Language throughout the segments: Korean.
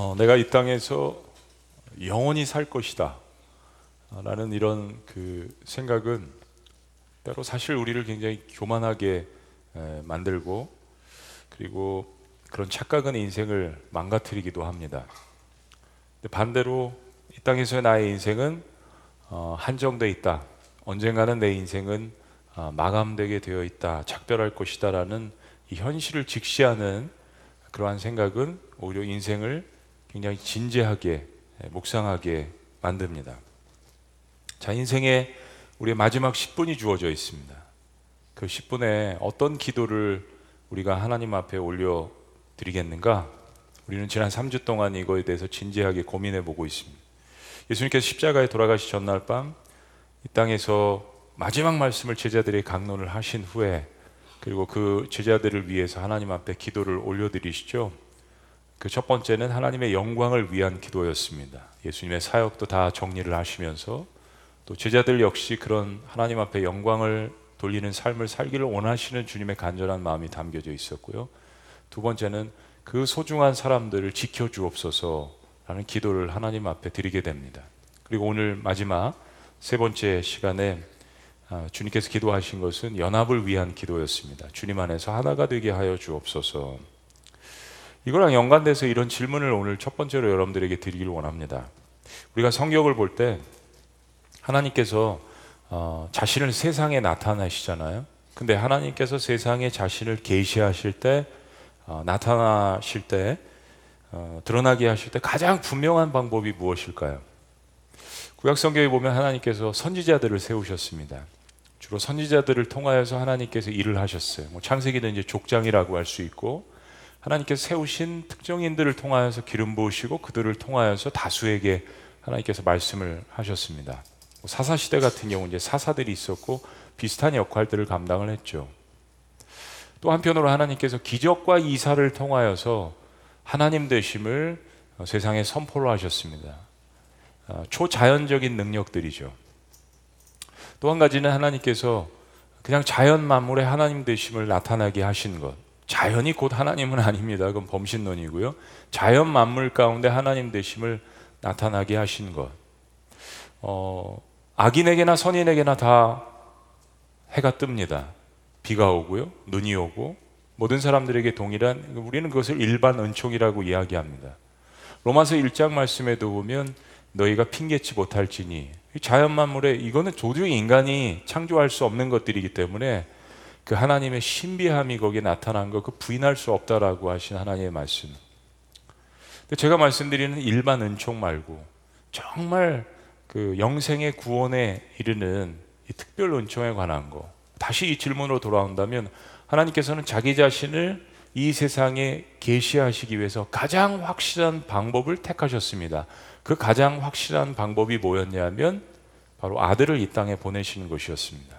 어, 내가 이 땅에서 영원히 살 것이다. 라는 이런 그 생각은 때로 사실 우리를 굉장히 교만하게 에, 만들고 그리고 그런 착각은 인생을 망가뜨리기도 합니다. 반대로 이 땅에서의 나의 인생은 어, 한정돼 있다. 언젠가는 내 인생은 어, 마감되게 되어 있다. 작별할 것이다라는 이 현실을 직시하는 그러한 생각은 오히려 인생을 굉장히 진지하게 묵상하게 만듭니다. 자, 인생에 우리의 마지막 10분이 주어져 있습니다. 그 10분에 어떤 기도를 우리가 하나님 앞에 올려 드리겠는가? 우리는 지난 3주 동안 이거에 대해서 진지하게 고민해 보고 있습니다. 예수님께서 십자가에 돌아가시 전날 밤 이 땅에서 마지막 말씀을 제자들의 강론을 하신 후에 그리고 그 제자들을 위해서 하나님 앞에 기도를 올려드리시죠. 그 첫 번째는 하나님의 영광을 위한 기도였습니다. 예수님의 사역도 다 정리를 하시면서 또 제자들 역시 그런 하나님 앞에 영광을 돌리는 삶을 살기를 원하시는 주님의 간절한 마음이 담겨져 있었고요. 두 번째는 그 소중한 사람들을 지켜 주옵소서라는 기도를 하나님 앞에 드리게 됩니다. 그리고 오늘 마지막 세 번째 시간에 아, 주님께서 기도하신 것은 연합을 위한 기도였습니다. 주님 안에서 하나가 되게 하여 주옵소서. 이거랑 연관돼서 이런 질문을 오늘 첫 번째로 여러분들에게 드리길 원합니다. 우리가 성경을 볼 때 하나님께서 어, 자신을 세상에 나타내시잖아요. 근데 하나님께서 세상에 자신을 계시하실 때 어, 나타나실 때 어, 드러나게 하실 때 가장 분명한 방법이 무엇일까요? 구약 성경에 보면 하나님께서 선지자들을 세우셨습니다. 주로 선지자들을 통하여서 하나님께서 일을 하셨어요. 뭐 창세기는 이제 족장이라고 할 수 있고 하나님께서 세우신 특정인들을 통하여서 기름 부으시고 그들을 통하여서 다수에게 하나님께서 말씀을 하셨습니다. 뭐 사사 시대 같은 경우 이제 사사들이 있었고 비슷한 역할들을 감당을 했죠. 또 한편으로 하나님께서 기적과 이사를 통하여서 하나님 되심을 세상에 선포를 하셨습니다. 어, 초자연적인 능력들이죠. 또 한 가지는 하나님께서 그냥 자연 만물의 하나님 되심을 나타나게 하신 것. 자연이 곧 하나님은 아닙니다. 그건 범신론이고요. 자연 만물 가운데 하나님 되심을 나타나게 하신 것. 어, 악인에게나 선인에게나 다 해가 뜹니다. 비가 오고요. 눈이 오고 모든 사람들에게 동일한 우리는 그것을 일반 은총이라고 이야기합니다. 로마서 1장 말씀에도 보면 너희가 핑계치 못할지니 자연 만물에 이거는 도저히 인간이 창조할 수 없는 것들이기 때문에 그 하나님의 신비함이 거기에 나타난 거 그 부인할 수 없다라고 하신 하나님의 말씀. 제가 말씀드리는 일반 은총 말고 정말 그 영생의 구원에 이르는 이 특별 은총에 관한 거. 다시 이 질문으로 돌아온다면 하나님께서는 자기 자신을 이 세상에 계시하시기 위해서 가장 확실한 방법을 택하셨습니다. 그 가장 확실한 방법이 뭐였냐면 바로 아들을 이 땅에 보내시는 것이었습니다.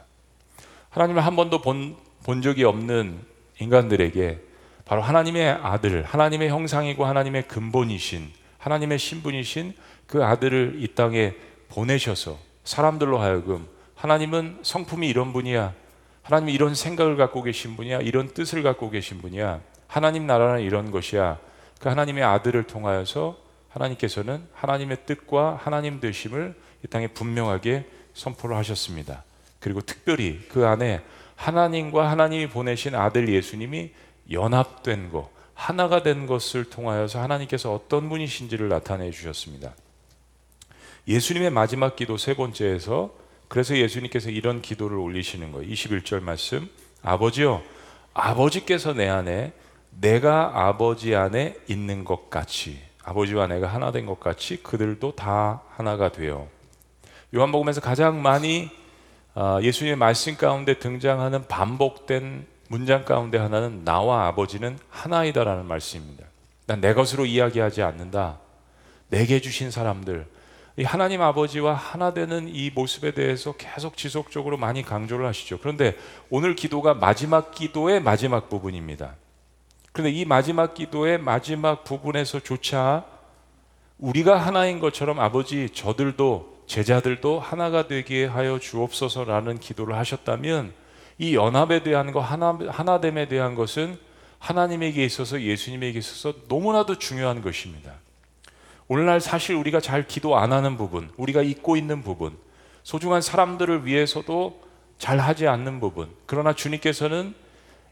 하나님을 한 번도 본, 본 적이 없는 인간들에게 바로 하나님의 아들, 하나님의 형상이고 하나님의 근본이신, 하나님의 신분이신 그 아들을 이 땅에 보내셔서 사람들로 하여금 하나님은 성품이 이런 분이야. 하나님이 이런 생각을 갖고 계신 분이야. 이런 뜻을 갖고 계신 분이야. 하나님 나라는 이런 것이야. 그 하나님의 아들을 통하여서 하나님께서는 하나님의 뜻과 하나님 되심을 이 땅에 분명하게 선포를 하셨습니다. 그리고 특별히 그 안에 하나님과 하나님이 보내신 아들 예수님이 연합된 것, 하나가 된 것을 통하여서 하나님께서 어떤 분이신지를 나타내 주셨습니다. 예수님의 마지막 기도 세 번째에서 그래서 예수님께서 이런 기도를 올리시는 거예요. 21절 말씀. 아버지요. 아버지께서 내 안에 내가 아버지 안에 있는 것 같이 아버지와 내가 하나 된 것 같이 그들도 다 하나가 되어 요한복음에서 가장 많이 아, 예수님의 말씀 가운데 등장하는 반복된 문장 가운데 하나는 나와 아버지는 하나이다라는 말씀입니다. 난 내 것으로 이야기하지 않는다. 내게 주신 사람들, 이 하나님 아버지와 하나 되는 이 모습에 대해서 계속 지속적으로 많이 강조를 하시죠. 그런데 오늘 기도가 마지막 기도의 마지막 부분입니다. 그런데 이 마지막 기도의 마지막 부분에서조차 우리가 하나인 것처럼 아버지 저들도 제자들도 하나가 되게 하여 주옵소서라는 기도를 하셨다면 이 연합에 대한 거 하나 하나됨에 대한 것은 하나님에게 있어서 예수님에게 있어서 너무나도 중요한 것입니다. 오늘날 사실 우리가 잘 기도 안 하는 부분, 우리가 잊고 있는 부분, 소중한 사람들을 위해서도 잘 하지 않는 부분. 그러나 주님께서는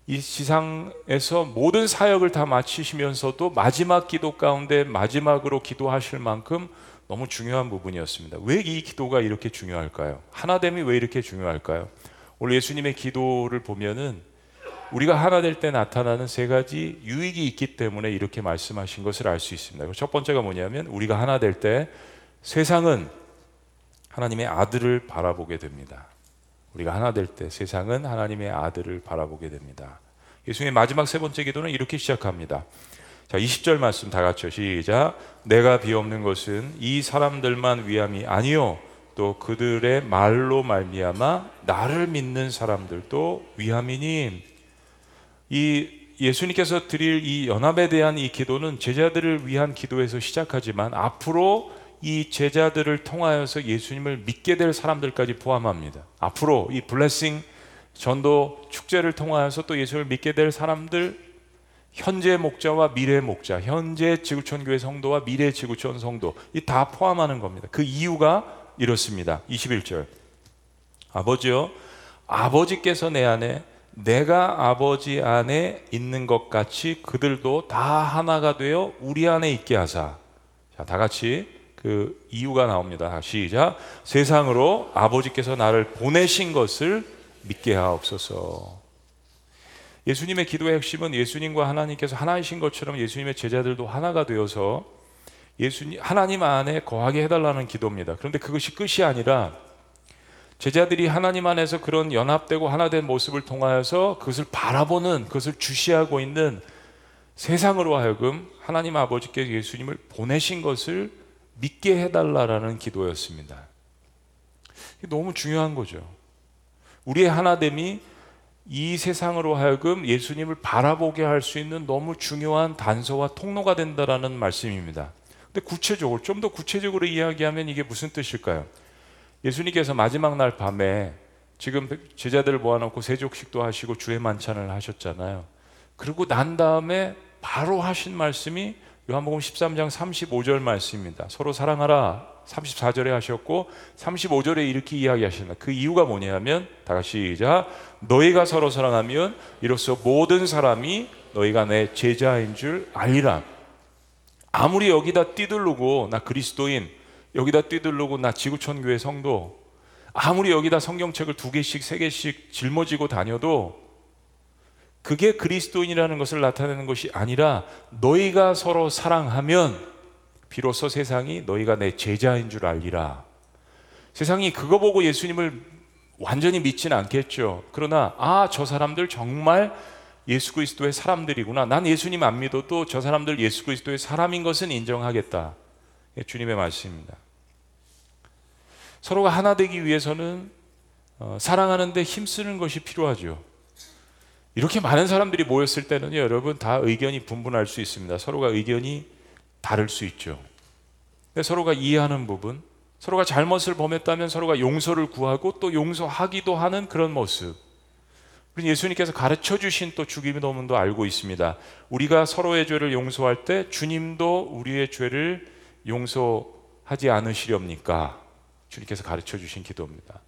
이 지상에서 모든 사역을 다 마치시면서도 마지막 기도 가운데 마지막으로 기도하실 만큼 너무 중요한 부분이었습니다. 왜 이 기도가 이렇게 중요할까요? 하나됨이 왜 이렇게 중요할까요? 오늘 예수님의 기도를 보면은 우리가 하나 될 때 나타나는 세 가지 유익이 있기 때문에 이렇게 말씀하신 것을 알 수 있습니다. 첫 번째가 뭐냐면 우리가 하나 될 때 세상은 하나님의 아들을 바라보게 됩니다. 우리가 하나 될 때 세상은 하나님의 아들을 바라보게 됩니다. 예수님의 마지막 세 번째 기도는 이렇게 시작합니다. 자, 20절 말씀 다 같이요. 시작. 내가 비옵는 것은 이 사람들만 위함이 아니요 또 그들의 말로 말미암아 나를 믿는 사람들도 위함이니 이 예수님께서 드릴 이 연합에 대한 이 기도는 제자들을 위한 기도에서 시작하지만 앞으로 이 제자들을 통하여서 예수님을 믿게 될 사람들까지 포함합니다. 앞으로 이 블레싱 전도 축제를 통하여서 또 예수를 믿게 될 사람들 현재 목자와 미래 목자, 현재 지구촌 교회 성도와 미래 지구촌 성도 이 다 포함하는 겁니다. 그 이유가 이렇습니다. 21절. 아버지요 아버지께서 내 안에 내가 아버지 안에 있는 것 같이 그들도 다 하나가 되어 우리 안에 있게 하사. 자, 다 같이 그 이유가 나옵니다. 시작. 세상으로 아버지께서 나를 보내신 것을 믿게 하옵소서. 예수님의 기도의 핵심은 예수님과 하나님께서 하나이신 것처럼 예수님의 제자들도 하나가 되어서 예수님 하나님 안에 거하게 해달라는 기도입니다. 그런데 그것이 끝이 아니라 제자들이 하나님 안에서 그런 연합되고 하나된 모습을 통하여서 그것을 바라보는 그것을 주시하고 있는 세상으로 하여금 하나님 아버지께 예수님을 보내신 것을 믿게 해달라라는 기도였습니다. 너무 중요한 거죠. 우리의 하나됨이 이 세상으로 하여금 예수님을 바라보게 할 수 있는 너무 중요한 단서와 통로가 된다라는 말씀입니다. 근데 구체적으로 좀 더 구체적으로 이야기하면 이게 무슨 뜻일까요? 예수님께서 마지막 날 밤에 지금 제자들을 모아놓고 세족식도 하시고 주의 만찬을 하셨잖아요. 그리고 난 다음에 바로 하신 말씀이 요한복음 13장 35절 말씀입니다. 서로 사랑하라 34절에 하셨고 35절에 이렇게 이야기하십니다. 그 이유가 뭐냐면 다 같이 시작 너희가 서로 사랑하면 이로써 모든 사람이 너희가 내 제자인 줄 알리라. 아무리 여기다 띠들르고 나 그리스도인 여기다 띠들르고 나 지구촌 교회 성도 아무리 여기다 성경책을 두 개씩 세 개씩 짊어지고 다녀도 그게 그리스도인이라는 것을 나타내는 것이 아니라 너희가 서로 사랑하면 비로소 세상이 너희가 내 제자인 줄 알리라. 세상이 그거 보고 예수님을 완전히 믿지는 않겠죠. 그러나 아, 저 사람들 정말 예수 그리스도의 사람들이구나. 난 예수님 안 믿어도 저 사람들 예수 그리스도의 사람인 것은 인정하겠다. 예, 주님의 말씀입니다. 서로가 하나 되기 위해서는 어, 사랑하는데 힘쓰는 것이 필요하죠. 이렇게 많은 사람들이 모였을 때는요, 여러분 다 의견이 분분할 수 있습니다. 서로가 의견이 다를 수 있죠. 근데 서로가 이해하는 부분, 서로가 잘못을 범했다면 서로가 용서를 구하고 또 용서하기도 하는 그런 모습. 예수님께서 가르쳐 주신 또 주기도 도문도 알고 있습니다. 우리가 서로의 죄를 용서할 때 주님도 우리의 죄를 용서하지 않으시렵니까? 주님께서 가르쳐 주신 기도입니다.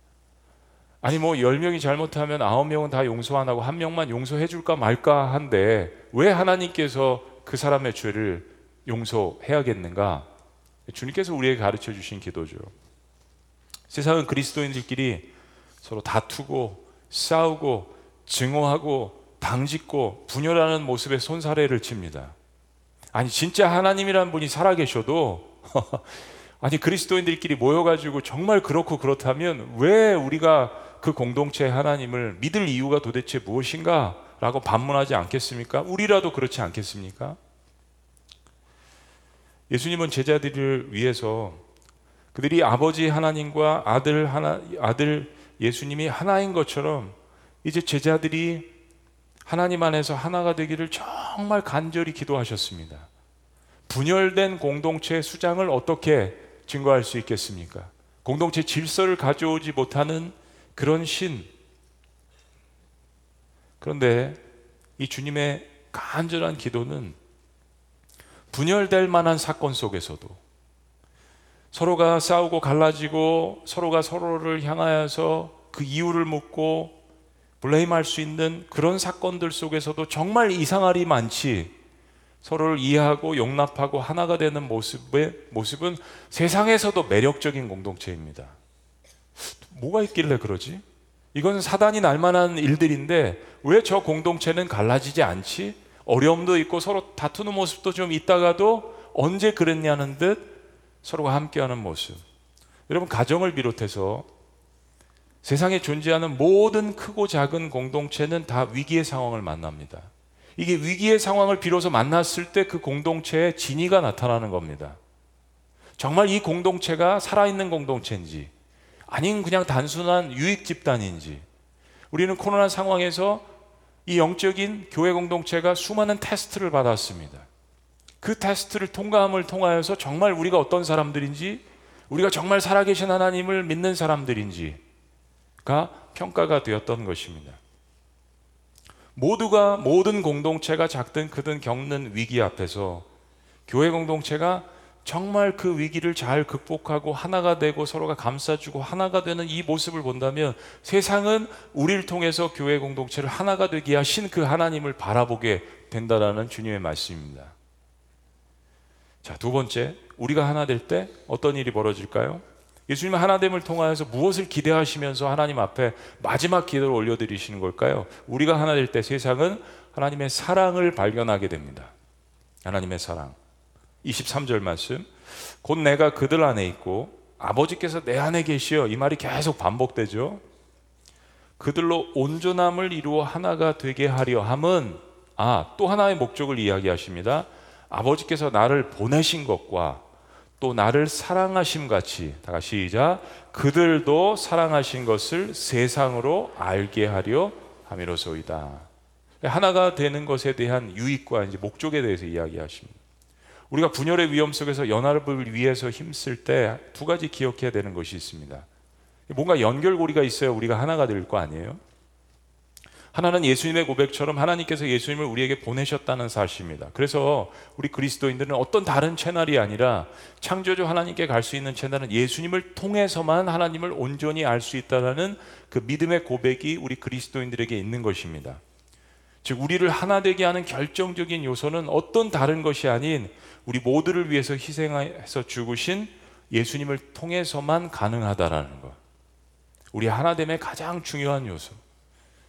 아니 뭐 10명이 잘못하면 9명은 다 용서 안 하고 한 명만 용서해 줄까 말까 한데 왜 하나님께서 그 사람의 죄를 용서해야겠는가? 주님께서 우리에게 가르쳐 주신 기도죠. 세상은 그리스도인들끼리 서로 다투고 싸우고 증오하고 당짓고 분열하는 모습의 손사래를 칩니다. 아니 진짜 하나님이란 분이 살아계셔도 아니 그리스도인들끼리 모여가지고 정말 그렇고 그렇다면 왜 우리가 그 공동체 하나님을 믿을 이유가 도대체 무엇인가? 라고 반문하지 않겠습니까? 우리라도 그렇지 않겠습니까? 예수님은 제자들을 위해서 그들이 아버지 하나님과 아들 하나 아들 예수님이 하나인 것처럼 이제 제자들이 하나님 안에서 하나가 되기를 정말 간절히 기도하셨습니다. 분열된 공동체 수장을 어떻게 증거할 수 있겠습니까? 공동체 질서를 가져오지 못하는 그런 신. 그런데 이 주님의 간절한 기도는 분열될 만한 사건 속에서도 서로가 싸우고 갈라지고 서로가 서로를 향하여서 그 이유를 묻고 블레임할 수 있는 그런 사건들 속에서도 정말 이상할이 많지 서로를 이해하고 용납하고 하나가 되는 모습의 모습은 세상에서도 매력적인 공동체입니다. 뭐가 있길래 그러지? 이건 사단이 날 만한 일들인데 왜 저 공동체는 갈라지지 않지? 어려움도 있고 서로 다투는 모습도 좀 있다가도 언제 그랬냐는 듯 서로가 함께하는 모습. 여러분 가정을 비롯해서 세상에 존재하는 모든 크고 작은 공동체는 다 위기의 상황을 만납니다. 이게 위기의 상황을 비로소 만났을 때 그 공동체의 진위가 나타나는 겁니다. 정말 이 공동체가 살아있는 공동체인지, 아닌 그냥 단순한 유익 집단인지, 우리는 코로나 상황에서 이 영적인 교회 공동체가 수많은 테스트를 받았습니다. 그 테스트를 통과함을 통하여서 정말 우리가 어떤 사람들인지, 우리가 정말 살아계신 하나님을 믿는 사람들인지가 평가가 되었던 것입니다. 모두가 모든 공동체가 작든 크든 겪는 위기 앞에서 교회 공동체가 정말 그 위기를 잘 극복하고 하나가 되고 서로가 감싸주고 하나가 되는 이 모습을 본다면 세상은 우리를 통해서 교회 공동체를 하나가 되게 하신 그 하나님을 바라보게 된다라는 주님의 말씀입니다. 자, 두 번째, 우리가 하나 될 때 어떤 일이 벌어질까요? 예수님의 하나됨을 통하여서 무엇을 기대하시면서 하나님 앞에 마지막 기도를 올려드리시는 걸까요? 우리가 하나 될 때 세상은 하나님의 사랑을 발견하게 됩니다. 하나님의 사랑. 23절 말씀. 곧 내가 그들 안에 있고 아버지께서 내 안에 계시어 이 말이 계속 반복되죠. 그들로 온전함을 이루어 하나가 되게 하려 함은 아, 또 하나의 목적을 이야기하십니다. 아버지께서 나를 보내신 것과 또 나를 사랑하심 같이 다 같이 시작 그들도 사랑하신 것을 세상으로 알게 하려 함이로소이다. 하나가 되는 것에 대한 유익과 이제 목적에 대해서 이야기하십니다. 우리가 분열의 위험 속에서 연합을 위해서 힘쓸 때 두 가지 기억해야 되는 것이 있습니다. 뭔가 연결고리가 있어야 우리가 하나가 될 거 아니에요? 하나는 예수님의 고백처럼 하나님께서 예수님을 우리에게 보내셨다는 사실입니다. 그래서 우리 그리스도인들은 어떤 다른 채널이 아니라 창조주 하나님께 갈 수 있는 채널은 예수님을 통해서만 하나님을 온전히 알 수 있다라는 그 믿음의 고백이 우리 그리스도인들에게 있는 것입니다. 즉 우리를 하나 되게 하는 결정적인 요소는 어떤 다른 것이 아닌 우리 모두를 위해서 희생해서 죽으신 예수님을 통해서만 가능하다라는 것. 우리 하나됨의 가장 중요한 요소.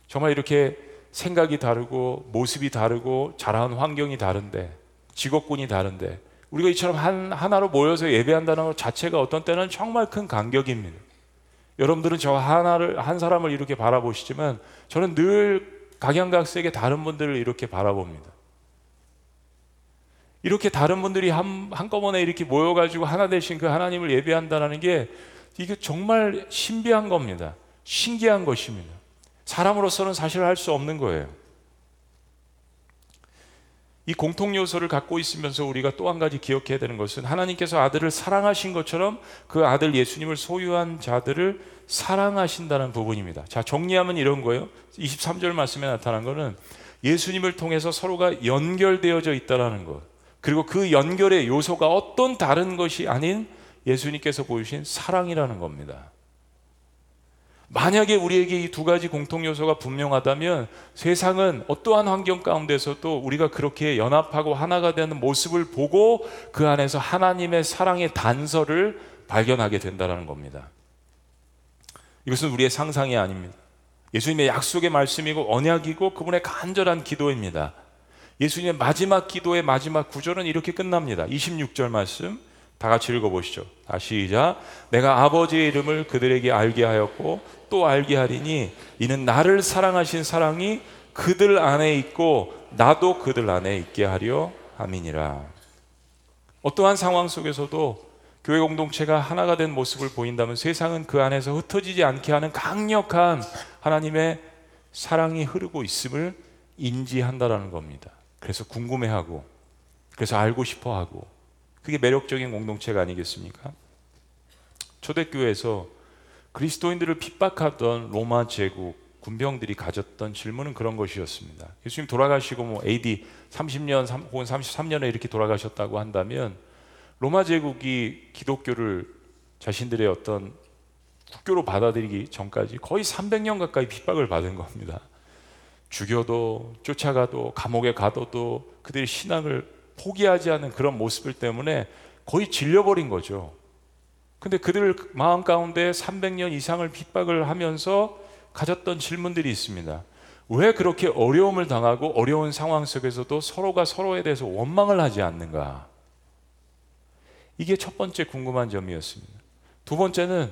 정말 이렇게 생각이 다르고 모습이 다르고 자라온 환경이 다른데 직업군이 다른데 우리가 이처럼 한, 하나로 모여서 예배한다는 것 자체가 어떤 때는 정말 큰 간격입니다. 여러분들은 저 하나를 한 사람을 이렇게 바라보시지만 저는 늘 각양각색의 다른 분들을 이렇게 바라봅니다. 이렇게 다른 분들이 한, 한꺼번에 이렇게 모여가지고 하나 되신 그 하나님을 예배한다는 게 이게 정말 신비한 겁니다. 신기한 것입니다. 사람으로서는 사실 할 수 없는 거예요. 이 공통 요소를 갖고 있으면서 우리가 또 한 가지 기억해야 되는 것은 하나님께서 아들을 사랑하신 것처럼 그 아들 예수님을 소유한 자들을 사랑하신다는 부분입니다. 자, 정리하면 이런 거예요. 23절 말씀에 나타난 거는 예수님을 통해서 서로가 연결되어져 있다라는 것. 그리고 그 연결의 요소가 어떤 다른 것이 아닌 예수님께서 보여주신 사랑이라는 겁니다. 만약에 우리에게 이 두 가지 공통 요소가 분명하다면 세상은 어떠한 환경 가운데서도 우리가 그렇게 연합하고 하나가 되는 모습을 보고 그 안에서 하나님의 사랑의 단서를 발견하게 된다는 겁니다. 이것은 우리의 상상이 아닙니다. 예수님의 약속의 말씀이고 언약이고 그분의 간절한 기도입니다. 예수님의 마지막 기도의 마지막 구절은 이렇게 끝납니다. 26절 말씀. 다 같이 읽어보시죠. 다시 시작. 내가 아버지의 이름을 그들에게 알게 하였고 또 알게 하리니 이는 나를 사랑하신 사랑이 그들 안에 있고 나도 그들 안에 있게 하려 함이니라. 어떠한 상황 속에서도 교회 공동체가 하나가 된 모습을 보인다면 세상은 그 안에서 흩어지지 않게 하는 강력한 하나님의 사랑이 흐르고 있음을 인지한다라는 겁니다. 그래서 궁금해하고 그래서 알고 싶어 하고 그게 매력적인 공동체가 아니겠습니까? 초대교회에서 그리스도인들을 핍박하던 로마 제국 군병들이 가졌던 질문은 그런 것이었습니다. 예수님 돌아가시고 뭐 AD 30년 혹은 33년에 이렇게 돌아가셨다고 한다면 로마 제국이 기독교를 자신들의 어떤 국교로 받아들이기 전까지 거의 300년 가까이 핍박을 받은 겁니다. 죽여도 쫓아가도 감옥에 가둬도 그들의 신앙을 포기하지 않는 그런 모습을 때문에 거의 질려버린 거죠. 근데 그들 마음 가운데 300년 이상을 핍박을 하면서 가졌던 질문들이 있습니다. 왜 그렇게 어려움을 당하고 어려운 상황 속에서도 서로가 서로에 대해서 원망을 하지 않는가? 이게 첫 번째 궁금한 점이었습니다. 두 번째는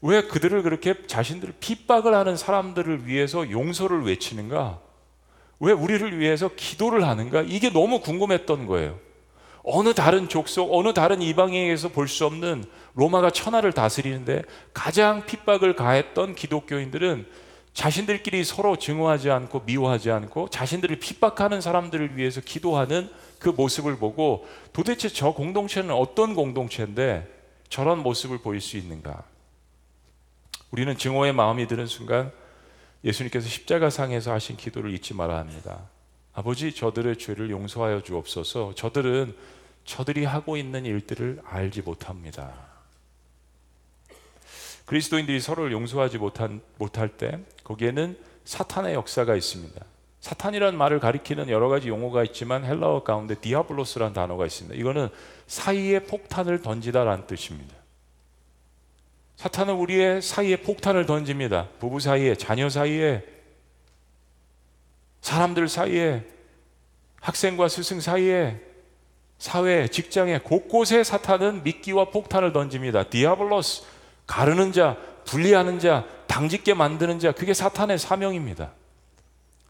왜 그들을 그렇게 자신들을 핍박을 하는 사람들을 위해서 용서를 외치는가? 왜 우리를 위해서 기도를 하는가? 이게 너무 궁금했던 거예요. 어느 다른 족속, 어느 다른 이방인에게서 볼 수 없는 로마가 천하를 다스리는데 가장 핍박을 가했던 기독교인들은 자신들끼리 서로 증오하지 않고 미워하지 않고 자신들을 핍박하는 사람들을 위해서 기도하는 그 모습을 보고 도대체 저 공동체는 어떤 공동체인데 저런 모습을 보일 수 있는가? 우리는 증오의 마음이 드는 순간 예수님께서 십자가상에서 하신 기도를 잊지 말아야 합니다. 아버지 저들의 죄를 용서하여 주옵소서. 저들은 저들이 하고 있는 일들을 알지 못합니다. 그리스도인들이 서로를 용서하지 못한, 못할 때 거기에는 사탄의 역사가 있습니다. 사탄이라는 말을 가리키는 여러 가지 용어가 있지만 헬라어 가운데 디아블로스라는 단어가 있습니다. 이거는 사이에 폭탄을 던지다라는 뜻입니다. 사탄은 우리의 사이에 폭탄을 던집니다. 부부 사이에, 자녀 사이에, 사람들 사이에, 학생과 스승 사이에, 사회, 직장에 곳곳에 사탄은 미끼와 폭탄을 던집니다. 디아블로스, 가르는 자, 분리하는 자, 당짓게 만드는 자, 그게 사탄의 사명입니다.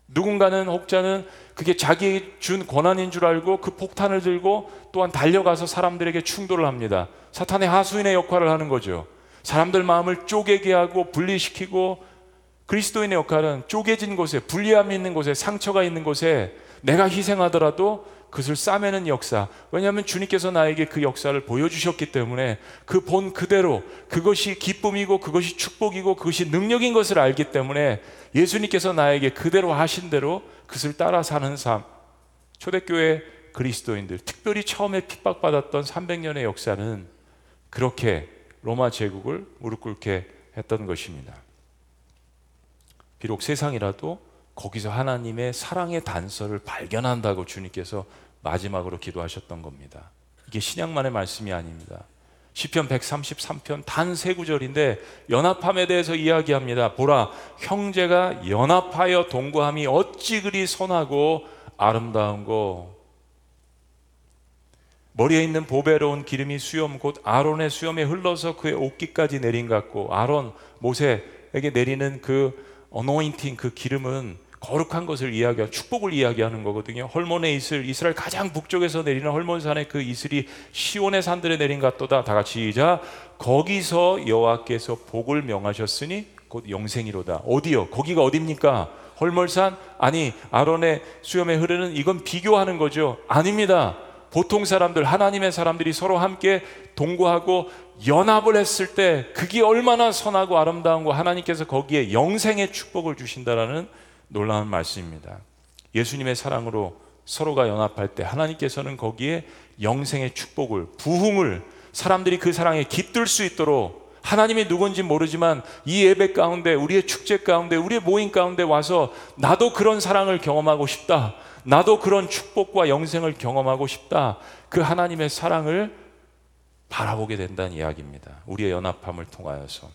누군가는 혹자는 그게 자기 준 권한인 줄 알고 그 폭탄을 들고 또한 달려가서 사람들에게 충돌을 합니다. 사탄의 하수인의 역할을 하는 거죠. 사람들 마음을 쪼개게 하고 분리시키고 그리스도인의 역할은 쪼개진 곳에 분리함이 있는 곳에 상처가 있는 곳에 내가 희생하더라도 그것을 싸매는 역사. 왜냐하면 주님께서 나에게 그 역사를 보여주셨기 때문에 그 본 그대로 그것이 기쁨이고 그것이 축복이고 그것이 능력인 것을 알기 때문에 예수님께서 나에게 그대로 하신 대로 그것을 따라 사는 삶. 초대교회 그리스도인들, 특별히 처음에 핍박받았던 300년의 역사는 그렇게 로마 제국을 무릎 꿇게 했던 것입니다. 비록 세상이라도 거기서 하나님의 사랑의 단서를 발견한다고 주님께서 마지막으로 기도하셨던 겁니다. 이게 신약만의 말씀이 아닙니다. 시편 133편 단 세 구절인데 연합함에 대해서 이야기합니다. 보라 형제가 연합하여 동거함이 어찌 그리 선하고 아름다운고 머리에 있는 보배로운 기름이 수염 곧 아론의 수염에 흘러서 그의 옷깃까지 내린 같고 아론 모세에게 내리는 그 어노인팅 그 기름은 거룩한 것을 이야기하고 축복을 이야기하는 거거든요. 헐몬의 이슬, 이스라엘 가장 북쪽에서 내리는 헐몬산의 그 이슬이 시온의 산들에 내린 같도다. 다 같이 이자 거기서 여호와께서 복을 명하셨으니 곧 영생이로다. 어디요? 거기가 어딥니까? 헐몬산 아니 아론의 수염에 흐르는 이건 비교하는 거죠. 아닙니다. 보통 사람들 하나님의 사람들이 서로 함께 동거하고 연합을 했을 때 그게 얼마나 선하고 아름다운 거 하나님께서 거기에 영생의 축복을 주신다라는 놀라운 말씀입니다. 예수님의 사랑으로 서로가 연합할 때 하나님께서는 거기에 영생의 축복을 부흥을 사람들이 그 사랑에 깃들 수 있도록 하나님이 누군지 모르지만 이 예배 가운데 우리의 축제 가운데 우리의 모임 가운데 와서 나도 그런 사랑을 경험하고 싶다. 나도 그런 축복과 영생을 경험하고 싶다. 그 하나님의 사랑을 바라보게 된다는 이야기입니다. 우리의 연합함을 통하여서.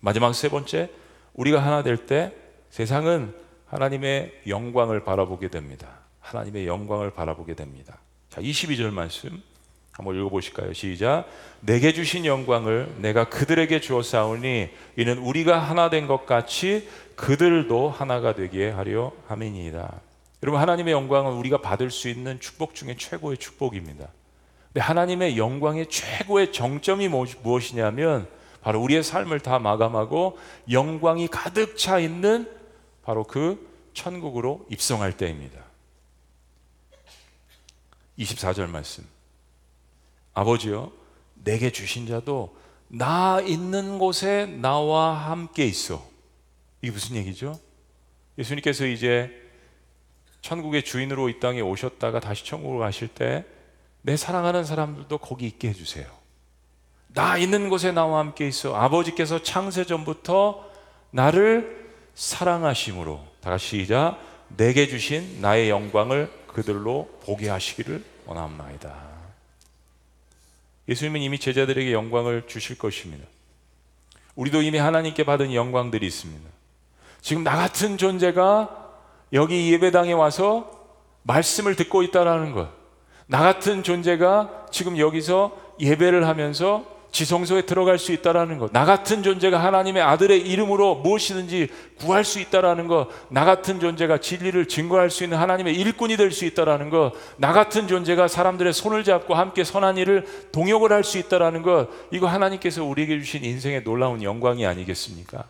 마지막 세 번째, 우리가 하나 될 때 세상은 하나님의 영광을 바라보게 됩니다. 하나님의 영광을 바라보게 됩니다. 자, 22절 말씀 한번 읽어보실까요? 시작. 내게 주신 영광을 내가 그들에게 주었사오니 이는 우리가 하나 된 것 같이 그들도 하나가 되게 하려 함이니이다. 여러분 하나님의 영광은 우리가 받을 수 있는 축복 중에 최고의 축복입니다. 근데 하나님의 영광의 최고의 정점이 무엇이냐면 바로 우리의 삶을 다 마감하고 영광이 가득 차 있는 바로 그 천국으로 입성할 때입니다. 24절 말씀. 아버지여, 내게 주신 자도 나 있는 곳에 나와 함께 있어. 이게 무슨 얘기죠? 예수님께서 이제 천국의 주인으로 이 땅에 오셨다가 다시 천국으로 가실 때 내 사랑하는 사람들도 거기 있게 해주세요. 나 있는 곳에 나와 함께 있어. 아버지께서 창세 전부터 나를 사랑하심으로 다 같이 시작. 내게 주신 나의 영광을 그들로 보게 하시기를 원합나이다. 예수님은 이미 제자들에게 영광을 주실 것입니다. 우리도 이미 하나님께 받은 영광들이 있습니다. 지금 나 같은 존재가 여기 예배당에 와서 말씀을 듣고 있다라는 것. 나 같은 존재가 지금 여기서 예배를 하면서 지성소에 들어갈 수 있다라는 것. 나 같은 존재가 하나님의 아들의 이름으로 무엇이든지 구할 수 있다라는 것. 나 같은 존재가 진리를 증거할 수 있는 하나님의 일꾼이 될 수 있다라는 것. 나 같은 존재가 사람들의 손을 잡고 함께 선한 일을 동역을 할 수 있다라는 것. 이거 하나님께서 우리에게 주신 인생의 놀라운 영광이 아니겠습니까?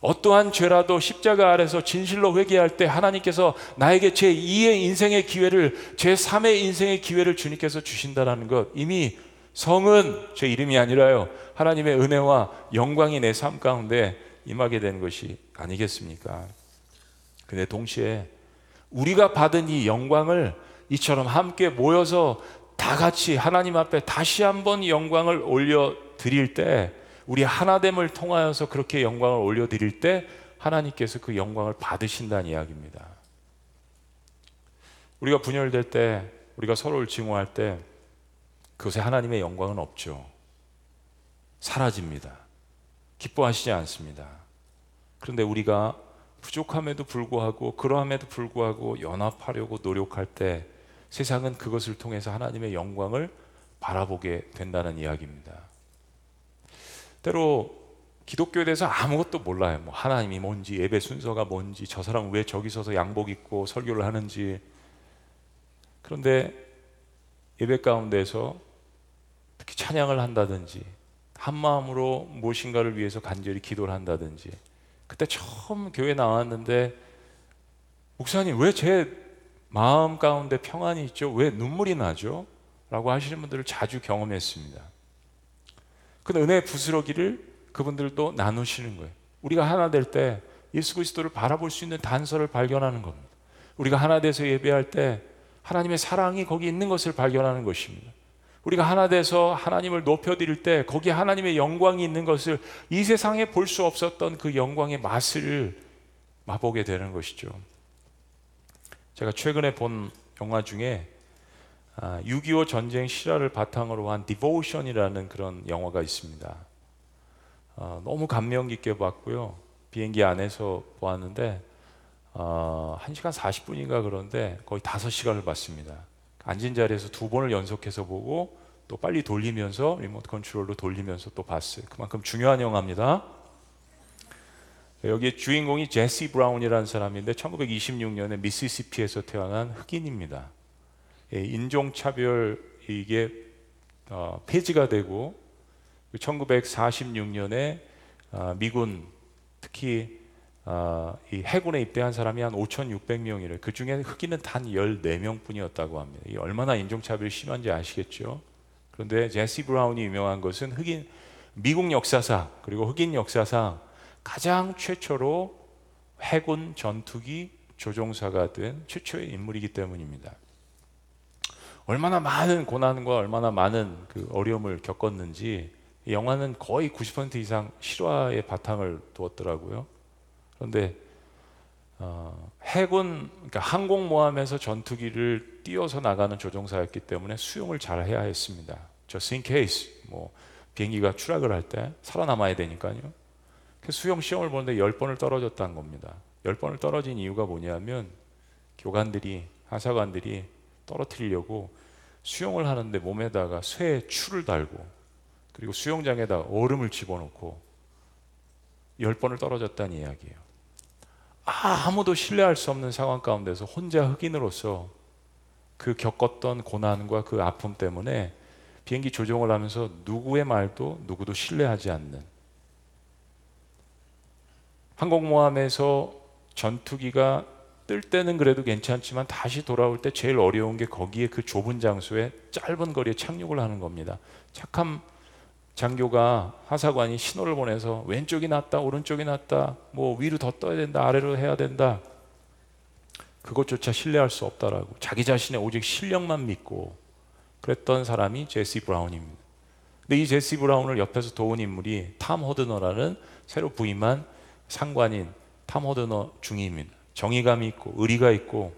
어떠한 죄라도 십자가 아래서 진실로 회개할 때 하나님께서 나에게 제 2의 인생의 기회를 제 3의 인생의 기회를 주님께서 주신다라는 것 이미 성은 제 이름이 아니라요. 하나님의 은혜와 영광이 내 삶 가운데 임하게 되는 것이 아니겠습니까? 근데 동시에 우리가 받은 이 영광을 이처럼 함께 모여서 다 같이 하나님 앞에 다시 한번 영광을 올려 드릴 때 우리 하나됨을 통하여서 그렇게 영광을 올려 드릴 때 하나님께서 그 영광을 받으신다는 이야기입니다. 우리가 분열될 때 우리가 서로를 증오할 때 그것에 하나님의 영광은 없죠. 사라집니다. 기뻐하시지 않습니다. 그런데 우리가 부족함에도 불구하고 그러함에도 불구하고 연합하려고 노력할 때 세상은 그것을 통해서 하나님의 영광을 바라보게 된다는 이야기입니다. 때로 기독교에 대해서 아무것도 몰라요. 뭐 하나님이 뭔지, 예배 순서가 뭔지, 저 사람 왜 저기 서서 양복 입고 설교를 하는지. 그런데 예배 가운데서 찬양을 한다든지 한 마음으로 무엇인가를 위해서 간절히 기도를 한다든지 그때 처음 교회 나왔는데 목사님 왜 제 마음 가운데 평안이 있죠? 왜 눈물이 나죠? 라고 하시는 분들을 자주 경험했습니다. 그 은혜의 부스러기를 그분들도 나누시는 거예요. 우리가 하나 될 때 예수 그리스도를 바라볼 수 있는 단서를 발견하는 겁니다. 우리가 하나 돼서 예배할 때 하나님의 사랑이 거기 있는 것을 발견하는 것입니다. 우리가 하나 돼서 하나님을 높여드릴 때 거기 하나님의 영광이 있는 것을 이 세상에 볼 수 없었던 그 영광의 맛을 맛보게 되는 것이죠. 제가 최근에 본 영화 중에 6.25 아, 전쟁 실화를 바탕으로 한 디보션이라는 그런 영화가 있습니다. 아, 너무 감명 깊게 봤고요. 비행기 안에서 보았는데 1시간 아, 40분인가 그런데 거의 5시간을 봤습니다. 앉은 자리에서 두 번을 연속해서 보고 또 빨리 돌리면서 리모트 컨트롤로 돌리면서 또 봤어요. 그만큼 중요한 영화입니다. 여기 주인공이 제시 브라운이라는 사람인데 1926년에 미시시피에서 태어난 흑인입니다. 예, 인종차별 이게 어, 폐지가 되고 1946년에 어, 미군 특히 어, 이 해군에 입대한 사람이 한 5,600명이래. 그 중에 흑인은 단 14명뿐이었다고 합니다. 이 얼마나 인종차별이 심한지 아시겠죠? 그런데 제시 브라운이 유명한 것은 흑인 미국 역사상 그리고 흑인 역사상 가장 최초로 해군 전투기 조종사가 된 최초의 인물이기 때문입니다. 얼마나 많은 고난과 얼마나 많은 그 어려움을 겪었는지 영화는 거의 90% 이상 실화의 바탕을 두었더라고요. 그런데 어, 해군 그러니까 항공모함에서 전투기를 띄어서 나가는 조종사였기 때문에 수용을 잘 해야 했습니다. just in case 뭐 비행기가 추락을 할 때 살아남아야 되니까요. 그 수용 시험을 보는데 10번을 떨어졌다는 겁니다. 10번을 떨어진 이유가 뭐냐면 교관들이 하사관들이 떨어뜨리려고 수용을 하는데 몸에다가 쇠 추를 달고 그리고 수영장에다 얼음을 집어넣고 10번을 떨어졌다는 이야기예요. 아무도 신뢰할 수 없는 상황 가운데서 혼자 흑인으로서 그 겪었던 고난과 그 아픔 때문에 비행기 조종을 하면서 누구의 말도 누구도 신뢰하지 않는 항공모함에서 전투기가 뜰 때는 그래도 괜찮지만 다시 돌아올 때 제일 어려운 게 거기에 그 좁은 장소에 짧은 거리에 착륙을 하는 겁니다. 착한 장교가 하사관이 신호를 보내서 왼쪽이 낫다, 오른쪽이 낫다, 뭐 위로 더 떠야 된다, 아래로 해야 된다. 그것조차 신뢰할 수 없다라고 자기 자신의 오직 실력만 믿고 그랬던 사람이 제시 브라운입니다. 근데 이 제시 브라운을 옆에서 도운 인물이 탐 호드너라는 새로 부임한 상관인 탐 호드너 중위입니다. 정의감이 있고 의리가 있고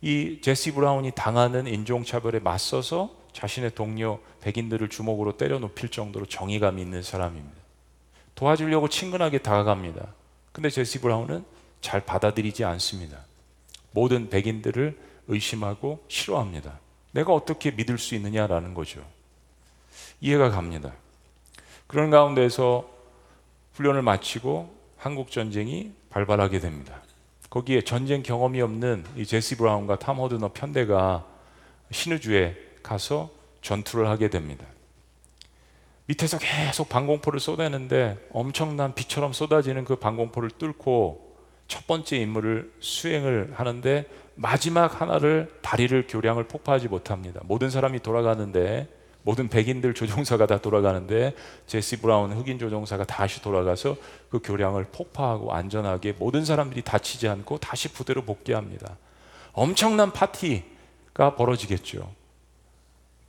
이 제시 브라운이 당하는 인종차별에 맞서서 자신의 동료 백인들을 주먹으로 때려 눕힐 정도로 정의감이 있는 사람입니다. 도와주려고 친근하게 다가갑니다. 근데 제시 브라운은 잘 받아들이지 않습니다. 모든 백인들을 의심하고 싫어합니다. 내가 어떻게 믿을 수 있느냐라는 거죠. 이해가 갑니다. 그런 가운데서 훈련을 마치고 한국 전쟁이 발발하게 됩니다. 거기에 전쟁 경험이 없는 이 제시 브라운과 탐 호드너 편대가 신우주에 가서 전투를 하게 됩니다. 밑에서 계속 방공포를 쏟아내는데 엄청난 비처럼 쏟아지는 그 방공포를 뚫고 첫 번째 임무를 수행을 하는데 마지막 하나를 다리를 교량을 폭파하지 못합니다. 모든 사람이 돌아가는데 모든 백인들 조종사가 다 돌아가는데 제시 브라운 흑인 조종사가 다시 돌아가서 그 교량을 폭파하고 안전하게 모든 사람들이 다치지 않고 다시 부대로 복귀합니다. 엄청난 파티가 벌어지겠죠.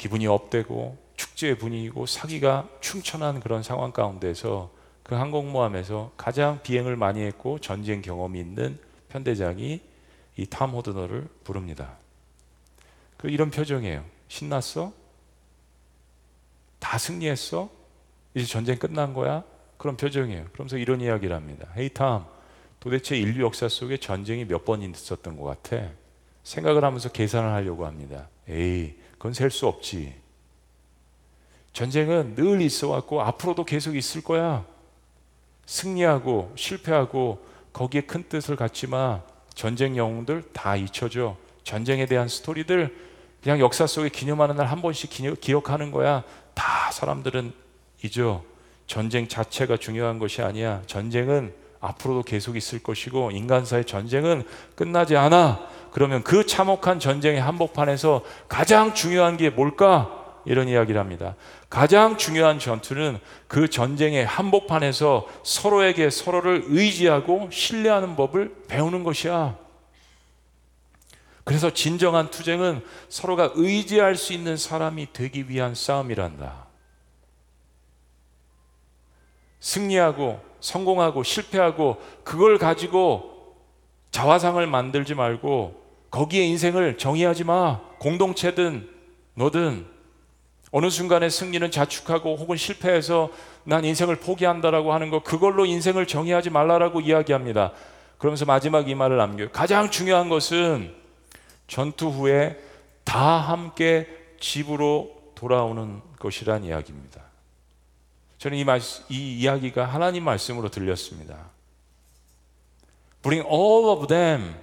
기분이 업되고 축제의 분위기고 사기가 충천한 그런 상황 가운데서 그 항공모함에서 가장 비행을 많이 했고 전쟁 경험이 있는 편대장이 이 탐 호드너를 부릅니다. 그 이런 표정이에요. 신났어? 다 승리했어? 이제 전쟁 끝난 거야? 그런 표정이에요. 그러면서 이런 이야기를 합니다. 헤이 탐, 도대체 인류 역사 속에 전쟁이 몇 번 있었던 것 같아? 생각을 하면서 계산을 하려고 합니다. 에이, 그건 셀 수 없지. 전쟁은 늘 있어 왔고 앞으로도 계속 있을 거야. 승리하고 실패하고 거기에 큰 뜻을 갖지 마. 전쟁 영웅들 다 잊혀져. 전쟁에 대한 스토리들 그냥 역사 속에 기념하는 날 한 번씩 기억하는 거야. 다 사람들은 잊어. 전쟁 자체가 중요한 것이 아니야. 전쟁은 앞으로도 계속 있을 것이고 인간사의 전쟁은 끝나지 않아. 그러면 그 참혹한 전쟁의 한복판에서 가장 중요한 게 뭘까? 이런 이야기를 합니다. 가장 중요한 전투는 그 전쟁의 한복판에서 서로에게 서로를 의지하고 신뢰하는 법을 배우는 것이야. 그래서 진정한 투쟁은 서로가 의지할 수 있는 사람이 되기 위한 싸움이란다. 승리하고 성공하고 실패하고 그걸 가지고 자화상을 만들지 말고 거기에 인생을 정의하지 마. 공동체든 너든 어느 순간에 승리는 자축하고 혹은 실패해서 난 인생을 포기한다라고 하는 거 그걸로 인생을 정의하지 말라라고 이야기합니다. 그러면서 마지막 이 말을 남겨요. 가장 중요한 것은 전투 후에 다 함께 집으로 돌아오는 것이란 이야기입니다. 저는 이, 말, 이 이야기가 하나님 말씀으로 들렸습니다. Bring all of them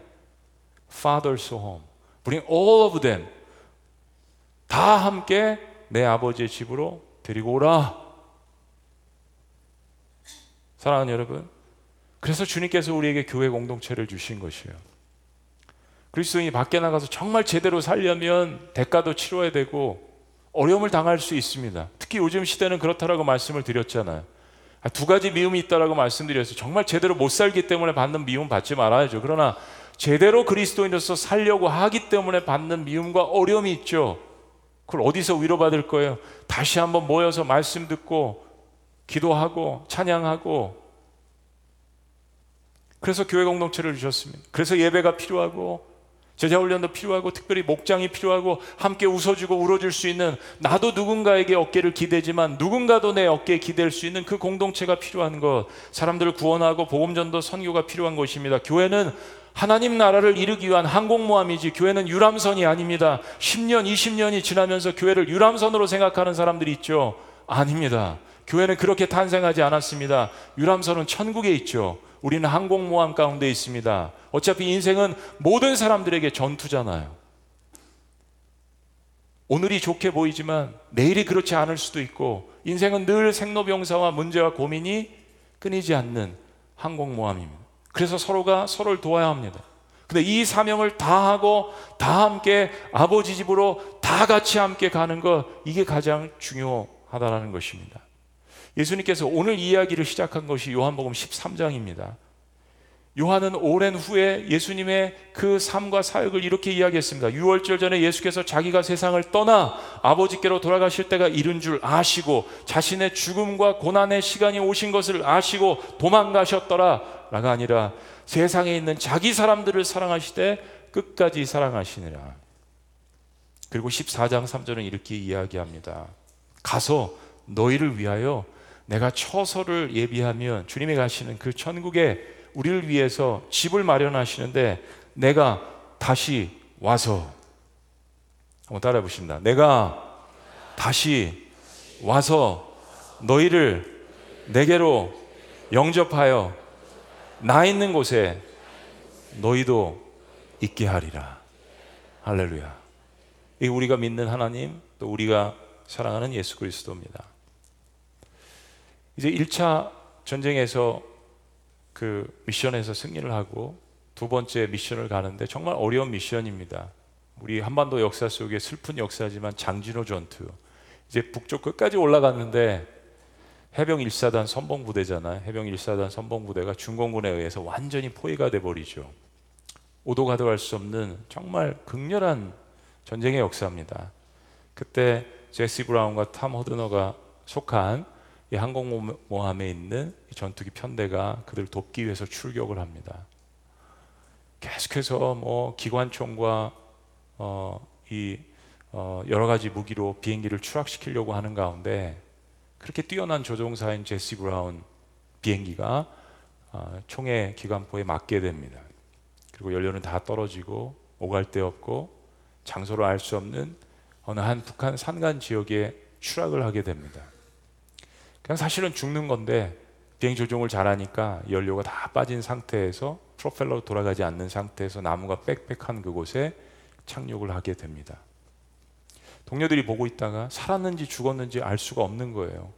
fathers home. Bring all of them. 다 함께 내 아버지의 집으로 데리고 오라. 사랑하는 여러분, 그래서 주님께서 우리에게 교회 공동체를 주신 것이에요. 그리스도인이 밖에 나가서 정말 제대로 살려면 대가도 치러야 되고 어려움을 당할 수 있습니다. 특히 요즘 시대는 그렇다라고 말씀을 드렸잖아요. 아, 두 가지 미움이 있다라고 말씀드렸어요. 정말 제대로 못 살기 때문에 받는 미움 받지 말아야죠. 그러나 제대로 그리스도인으로서 살려고 하기 때문에 받는 미움과 어려움이 있죠. 그걸 어디서 위로받을 거예요? 다시 한번 모여서 말씀 듣고 기도하고 찬양하고 그래서 교회 공동체를 주셨습니다. 그래서 예배가 필요하고 제자 훈련도 필요하고 특별히 목장이 필요하고 함께 웃어주고 울어줄 수 있는 나도 누군가에게 어깨를 기대지만 누군가도 내 어깨에 기댈 수 있는 그 공동체가 필요한 것 사람들을 구원하고 복음 전도 선교가 필요한 것입니다. 교회는 하나님 나라를 이루기 위한 항공모함이지 교회는 유람선이 아닙니다. 10년, 20년이 지나면서 교회를 유람선으로 생각하는 사람들이 있죠. 아닙니다. 교회는 그렇게 탄생하지 않았습니다. 유람선은 천국에 있죠. 우리는 항공모함 가운데 있습니다. 어차피 인생은 모든 사람들에게 전투잖아요. 오늘이 좋게 보이지만 내일이 그렇지 않을 수도 있고 인생은 늘 생로병사와 문제와 고민이 끊이지 않는 항공모함입니다. 그래서 서로가 서로를 도와야 합니다. 근데 이 사명을 다 하고 다 함께 아버지 집으로 다 같이 함께 가는 것 이게 가장 중요하다라는 것입니다. 예수님께서 오늘 이야기를 시작한 것이 요한복음 13장입니다. 요한은 오랜 후에 예수님의 그 삶과 사역을 이렇게 이야기했습니다. 6월절 전에 예수께서 자기가 세상을 떠나 아버지께로 돌아가실 때가 이른 줄 아시고 자신의 죽음과 고난의 시간이 오신 것을 아시고 도망가셨더라 라가 아니라 세상에 있는 자기 사람들을 사랑하시되 끝까지 사랑하시니라. 그리고 14장 3절은 이렇게 이야기합니다. 가서 너희를 위하여 내가 처소를 예비하면 주님이 가시는 그 천국에 우리를 위해서 집을 마련하시는데 내가 다시 와서 한번 따라해 보십니다. 내가 다시 와서 너희를 내게로 영접하여 나 있는 곳에 너희도 있게 하리라. 할렐루야. 이 우리가 믿는 하나님 또 우리가 사랑하는 예수 그리스도입니다. 이제 1차 전쟁에서 그 미션에서 승리를 하고 두 번째 미션을 가는데 정말 어려운 미션입니다. 우리 한반도 역사 속에 슬픈 역사지만 장진호 전투. 이제 북쪽 끝까지 올라갔는데 해병 1사단 선봉 부대잖아요. 해병 1사단 선봉 부대가 중공군에 의해서 완전히 포위가 돼 버리죠. 오도 가도 할 수 없는 정말 극렬한 전쟁의 역사입니다. 그때 제시 브라운과 탐 허드너가 속한 이 항공모함에 있는 전투기 편대가 그들을 돕기 위해서 출격을 합니다. 계속해서 뭐 기관총과 어, 이 어, 여러 가지 무기로 비행기를 추락시키려고 하는 가운데 그렇게 뛰어난 조종사인 제시 브라운 비행기가 어, 총의 기관포에 맞게 됩니다. 그리고 연료는 다 떨어지고 오갈 데 없고 장소를 알 수 없는 어느 한 북한 산간 지역에 추락을 하게 됩니다. 그냥 사실은 죽는 건데 비행 조종을 잘하니까 연료가 다 빠진 상태에서 프로펠러 돌아가지 않는 상태에서 나무가 빽빽한 그곳에 착륙을 하게 됩니다. 동료들이 보고 있다가 살았는지 죽었는지 알 수가 없는 거예요.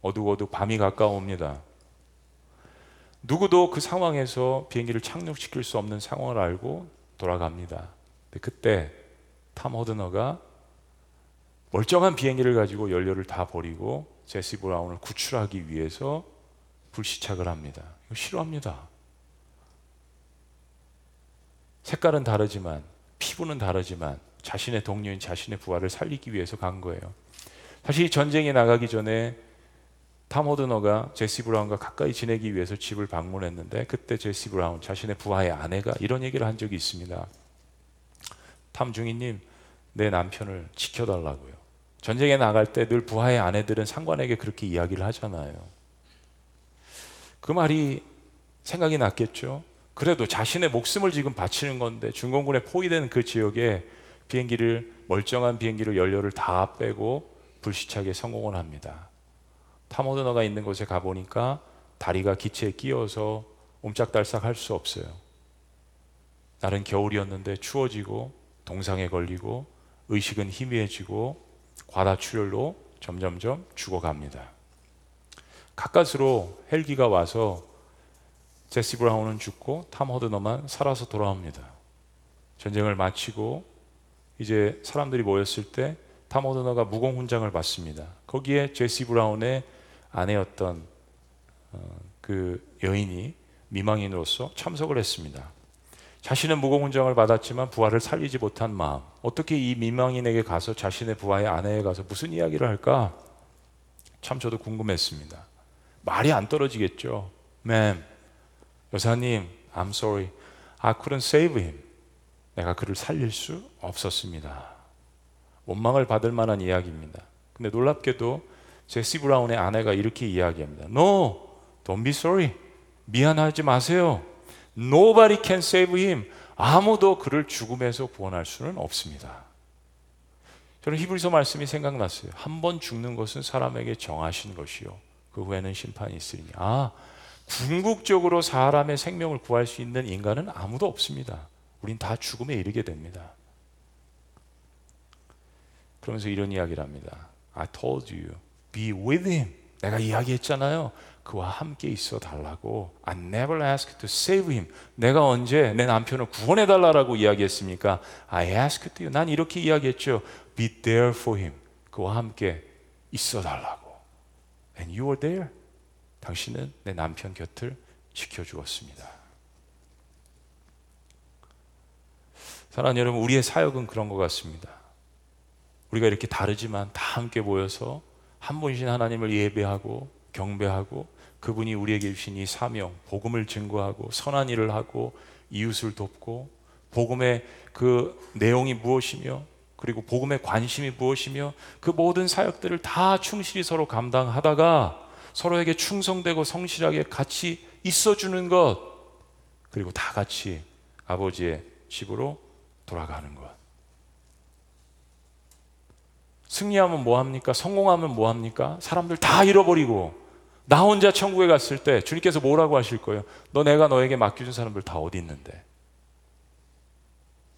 어둑어둑 밤이 가까워옵니다. 누구도 그 상황에서 비행기를 착륙시킬 수 없는 상황을 알고 돌아갑니다. 그때 탐 허드너가 멀쩡한 비행기를 가지고 연료를 다 버리고 제시 브라운을 구출하기 위해서 불시착을 합니다. 실화입니다. 색깔은 다르지만 피부는 다르지만 자신의 동료인 자신의 부하를 살리기 위해서 간 거예요. 사실 전쟁에 나가기 전에 탐 호드너가 제시 브라운과 가까이 지내기 위해서 집을 방문했는데 그때 제시 브라운 자신의 부하의 아내가 이런 얘기를 한 적이 있습니다. 탐 중위님 내 남편을 지켜달라고요. 전쟁에 나갈 때 늘 부하의 아내들은 상관에게 그렇게 이야기를 하잖아요. 그 말이 생각이 났겠죠. 그래도 자신의 목숨을 지금 바치는 건데 중공군에 포위되는 그 지역에 비행기를 멀쩡한 비행기로 연료를 다 빼고 불시착에 성공을 합니다. 타모드너가 있는 곳에 가 보니까 다리가 기체에 끼어서 옴짝달싹 할 수 없어요. 날은 겨울이었는데 추워지고 동상에 걸리고 의식은 희미해지고 과다 출혈로 점점점 죽어갑니다. 가까스로 헬기가 와서 제시 브라운은 죽고 탐 허드너만 살아서 돌아옵니다. 전쟁을 마치고 이제 사람들이 모였을 때 탐 허드너가 무공 훈장을 받습니다. 거기에 제시 브라운의 아내였던 어, 그 여인이 미망인으로서 참석을 했습니다. 자신은 무공훈장을 받았지만 부하를 살리지 못한 마음. 어떻게 이 민망인에게 가서 자신의 부하의 아내에 가서 무슨 이야기를 할까? 참 저도 궁금했습니다. 말이 안 떨어지겠죠. Ma'am, 여사님, I'm sorry. I couldn't save him. 내가 그를 살릴 수 없었습니다. 원망을 받을 만한 이야기입니다. 근데 놀랍게도 제시 브라운의 아내가 이렇게 이야기합니다. No, don't be sorry. 미안하지 마세요. Nobody can save him. 아무도 그를 죽음에서 구원할 수는 없습니다. 저는 히브리서 말씀이 생각났어요. 한 번 죽는 것은 사람에게 정하신 것이요. 그 후에는 심판이 있으니. 아, 궁극적으로 사람의 생명을 구할 수 있는 인간은 아무도 없습니다. 우린 다 죽음에 이르게 됩니다. 그러면서 이런 이야기를 합니다. I told you, be with him. 내가 이야기했잖아요. 그와 함께 있어 달라고. I never asked to save him. 내가 언제 내 남편을 구원해 달라고 이야기했습니까? I asked you. 난 이렇게 이야기했죠. Be there for him. 그와 함께 있어 달라고. And you were there. 당신은 내 남편 곁을 지켜 주었습니다. 사랑하는 여러분, 우리의 사역은 그런 것 같습니다. 우리가 이렇게 다르지만 다 함께 모여서 한 분이신 하나님을 예배하고 경배하고 그분이 우리에게 주신 이 사명, 복음을 증거하고 선한 일을 하고 이웃을 돕고 복음의 그 내용이 무엇이며 그리고 복음의 관심이 무엇이며 그 모든 사역들을 다 충실히 서로 감당하다가 서로에게 충성되고 성실하게 같이 있어주는 것 그리고 다 같이 아버지의 집으로 돌아가는 것. 승리하면 뭐합니까? 성공하면 뭐합니까? 사람들 다 잃어버리고 나 혼자 천국에 갔을 때 주님께서 뭐라고 하실 거예요? 너 내가 너에게 맡겨준 사람들 다 어디 있는데?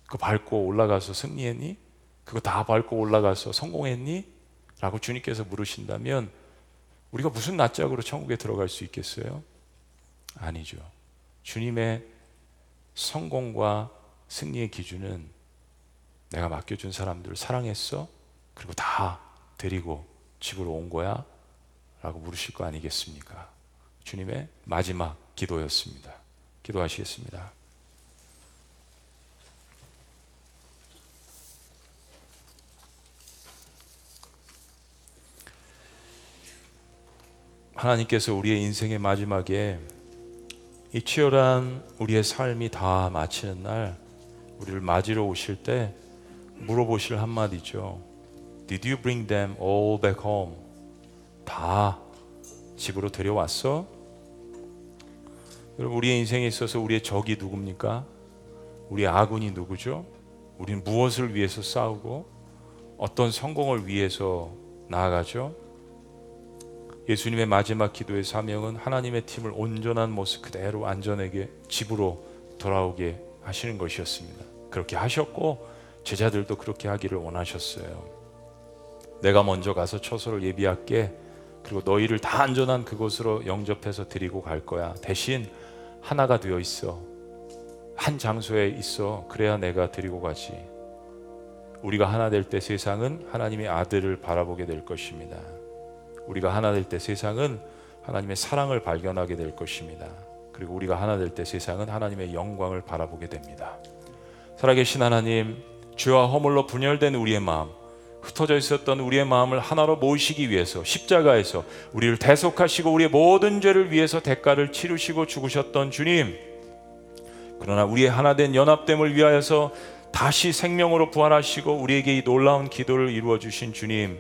그거 밟고 올라가서 승리했니? 그거 다 밟고 올라가서 성공했니? 라고 주님께서 물으신다면 우리가 무슨 낯짝으로 천국에 들어갈 수 있겠어요? 아니죠. 주님의 성공과 승리의 기준은 내가 맡겨준 사람들 사랑했어? 그리고 다 데리고 집으로 온 거야? 라고 물으실 거 아니겠습니까? 주님의 마지막 기도였습니다. 기도하시겠습니다. 하나님께서 우리의 인생의 마지막에 이 치열한 우리의 삶이 다 마치는 날 우리를 맞으러 오실 때 물어보실 한마디죠. Did you bring them all back home? 다 집으로 데려왔어? 여러분 우리의 인생에 있어서 우리의 적이 누굽니까? 우리의 아군이 누구죠? 우리는 무엇을 위해서 싸우고 어떤 성공을 위해서 나아가죠? 예수님의 마지막 기도의 사명은 하나님의 팀을 온전한 모습 그대로 안전하게 집으로 돌아오게 하시는 것이었습니다. 그렇게 하셨고 제자들도 그렇게 하기를 원하셨어요. 내가 먼저 가서 처소를 예비할게. 그리고 너희를 다 안전한 그곳으로 영접해서 드리고 갈 거야. 대신 하나가 되어 있어. 한 장소에 있어. 그래야 내가 드리고 가지. 우리가 하나 될 때 세상은 하나님의 아들을 바라보게 될 것입니다. 우리가 하나 될 때 세상은 하나님의 사랑을 발견하게 될 것입니다. 그리고 우리가 하나 될 때 세상은 하나님의 영광을 바라보게 됩니다. 살아계신 하나님, 죄와 허물로 분열된 우리의 마음, 흩어져 있었던 우리의 마음을 하나로 모으시기 위해서 십자가에서 우리를 대속하시고 우리의 모든 죄를 위해서 대가를 치르시고 죽으셨던 주님. 그러나 우리의 하나된 연합됨을 위하여서 다시 생명으로 부활하시고 우리에게 이 놀라운 기도를 이루어 주신 주님.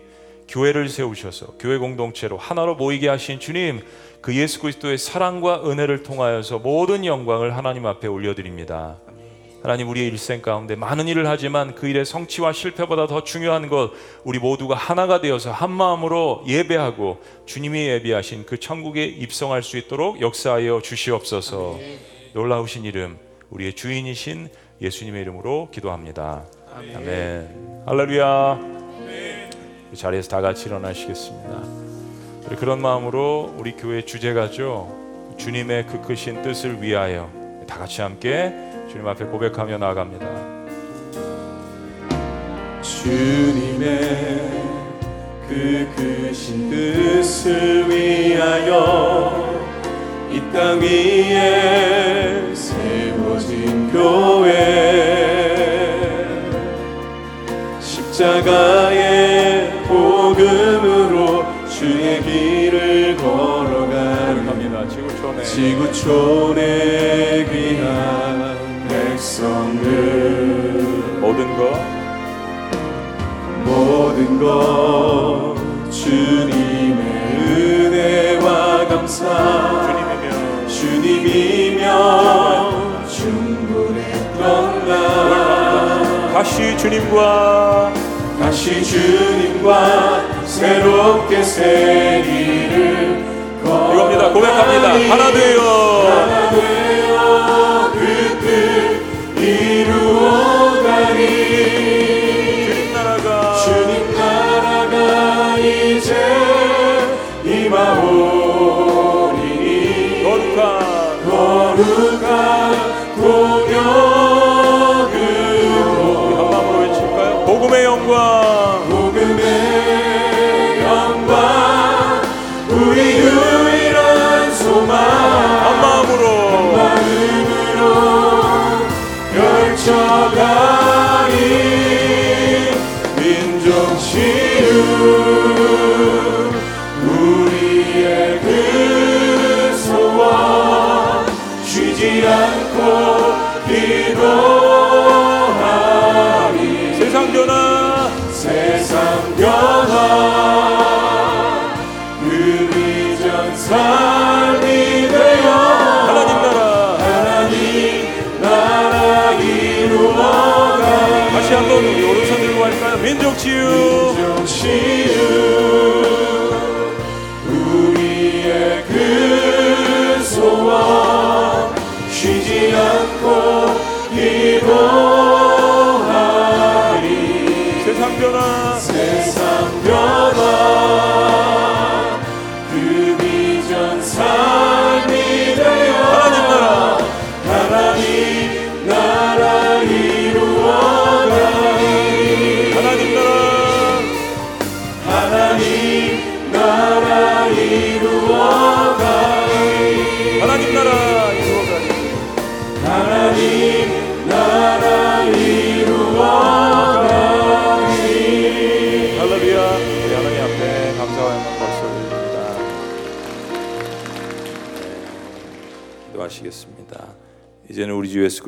교회를 세우셔서 교회 공동체로 하나로 모이게 하신 주님, 그 예수 그리스도의 사랑과 은혜를 통하여서 모든 영광을 하나님 앞에 올려드립니다. 하나님 우리의 일생 가운데 많은 일을 하지만 그 일의 성취와 실패보다 더 중요한 것 우리 모두가 하나가 되어서 한 마음으로 예배하고 주님이 예비하신 그 천국에 입성할 수 있도록 역사하여 주시옵소서. 아멘. 놀라우신 이름 우리의 주인이신 예수님의 이름으로 기도합니다. 아멘. 아멘. 할렐루야. 이 자리에서 다 같이 일어나시겠습니다. 그런 마음으로 우리 교회 주제가죠. 주님의 그 크신 뜻을 위하여 다 같이 함께 주님 앞에 고백하며 나아갑니다. 주님의 그 크신 뜻을 위하여 이 땅 위에 세워진 교회 십자가의 복음으로 주의 길을 걸어가는 지구촌에 귀한 백성들 모든 것 모든 것 주님의 은혜와 감사 주님이며 충분했던 나 다시 주님과 다시 주님과 새롭게 새 길을 이겁니다. 고백합니다. 하나 되어. 하나 되어 그뜻 이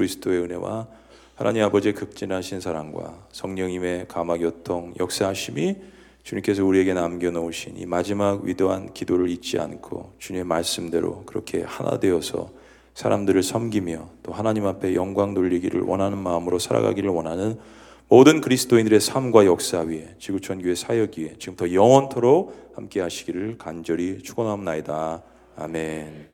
그리스도의 은혜와 하나님 아버지의 극진하신 사랑과 성령님의 감화 교통 역사하심이 주님께서 우리에게 남겨놓으신 이 마지막 위대한 기도를 잊지 않고 주님의 말씀대로 그렇게 하나 되어서 사람들을 섬기며 또 하나님 앞에 영광 돌리기를 원하는 마음으로 살아가기를 원하는 모든 그리스도인들의 삶과 역사 위에 지구촌 교회 사역 위에 지금부터 영원토록 함께 하시기를 간절히 축원합나이다. 아멘.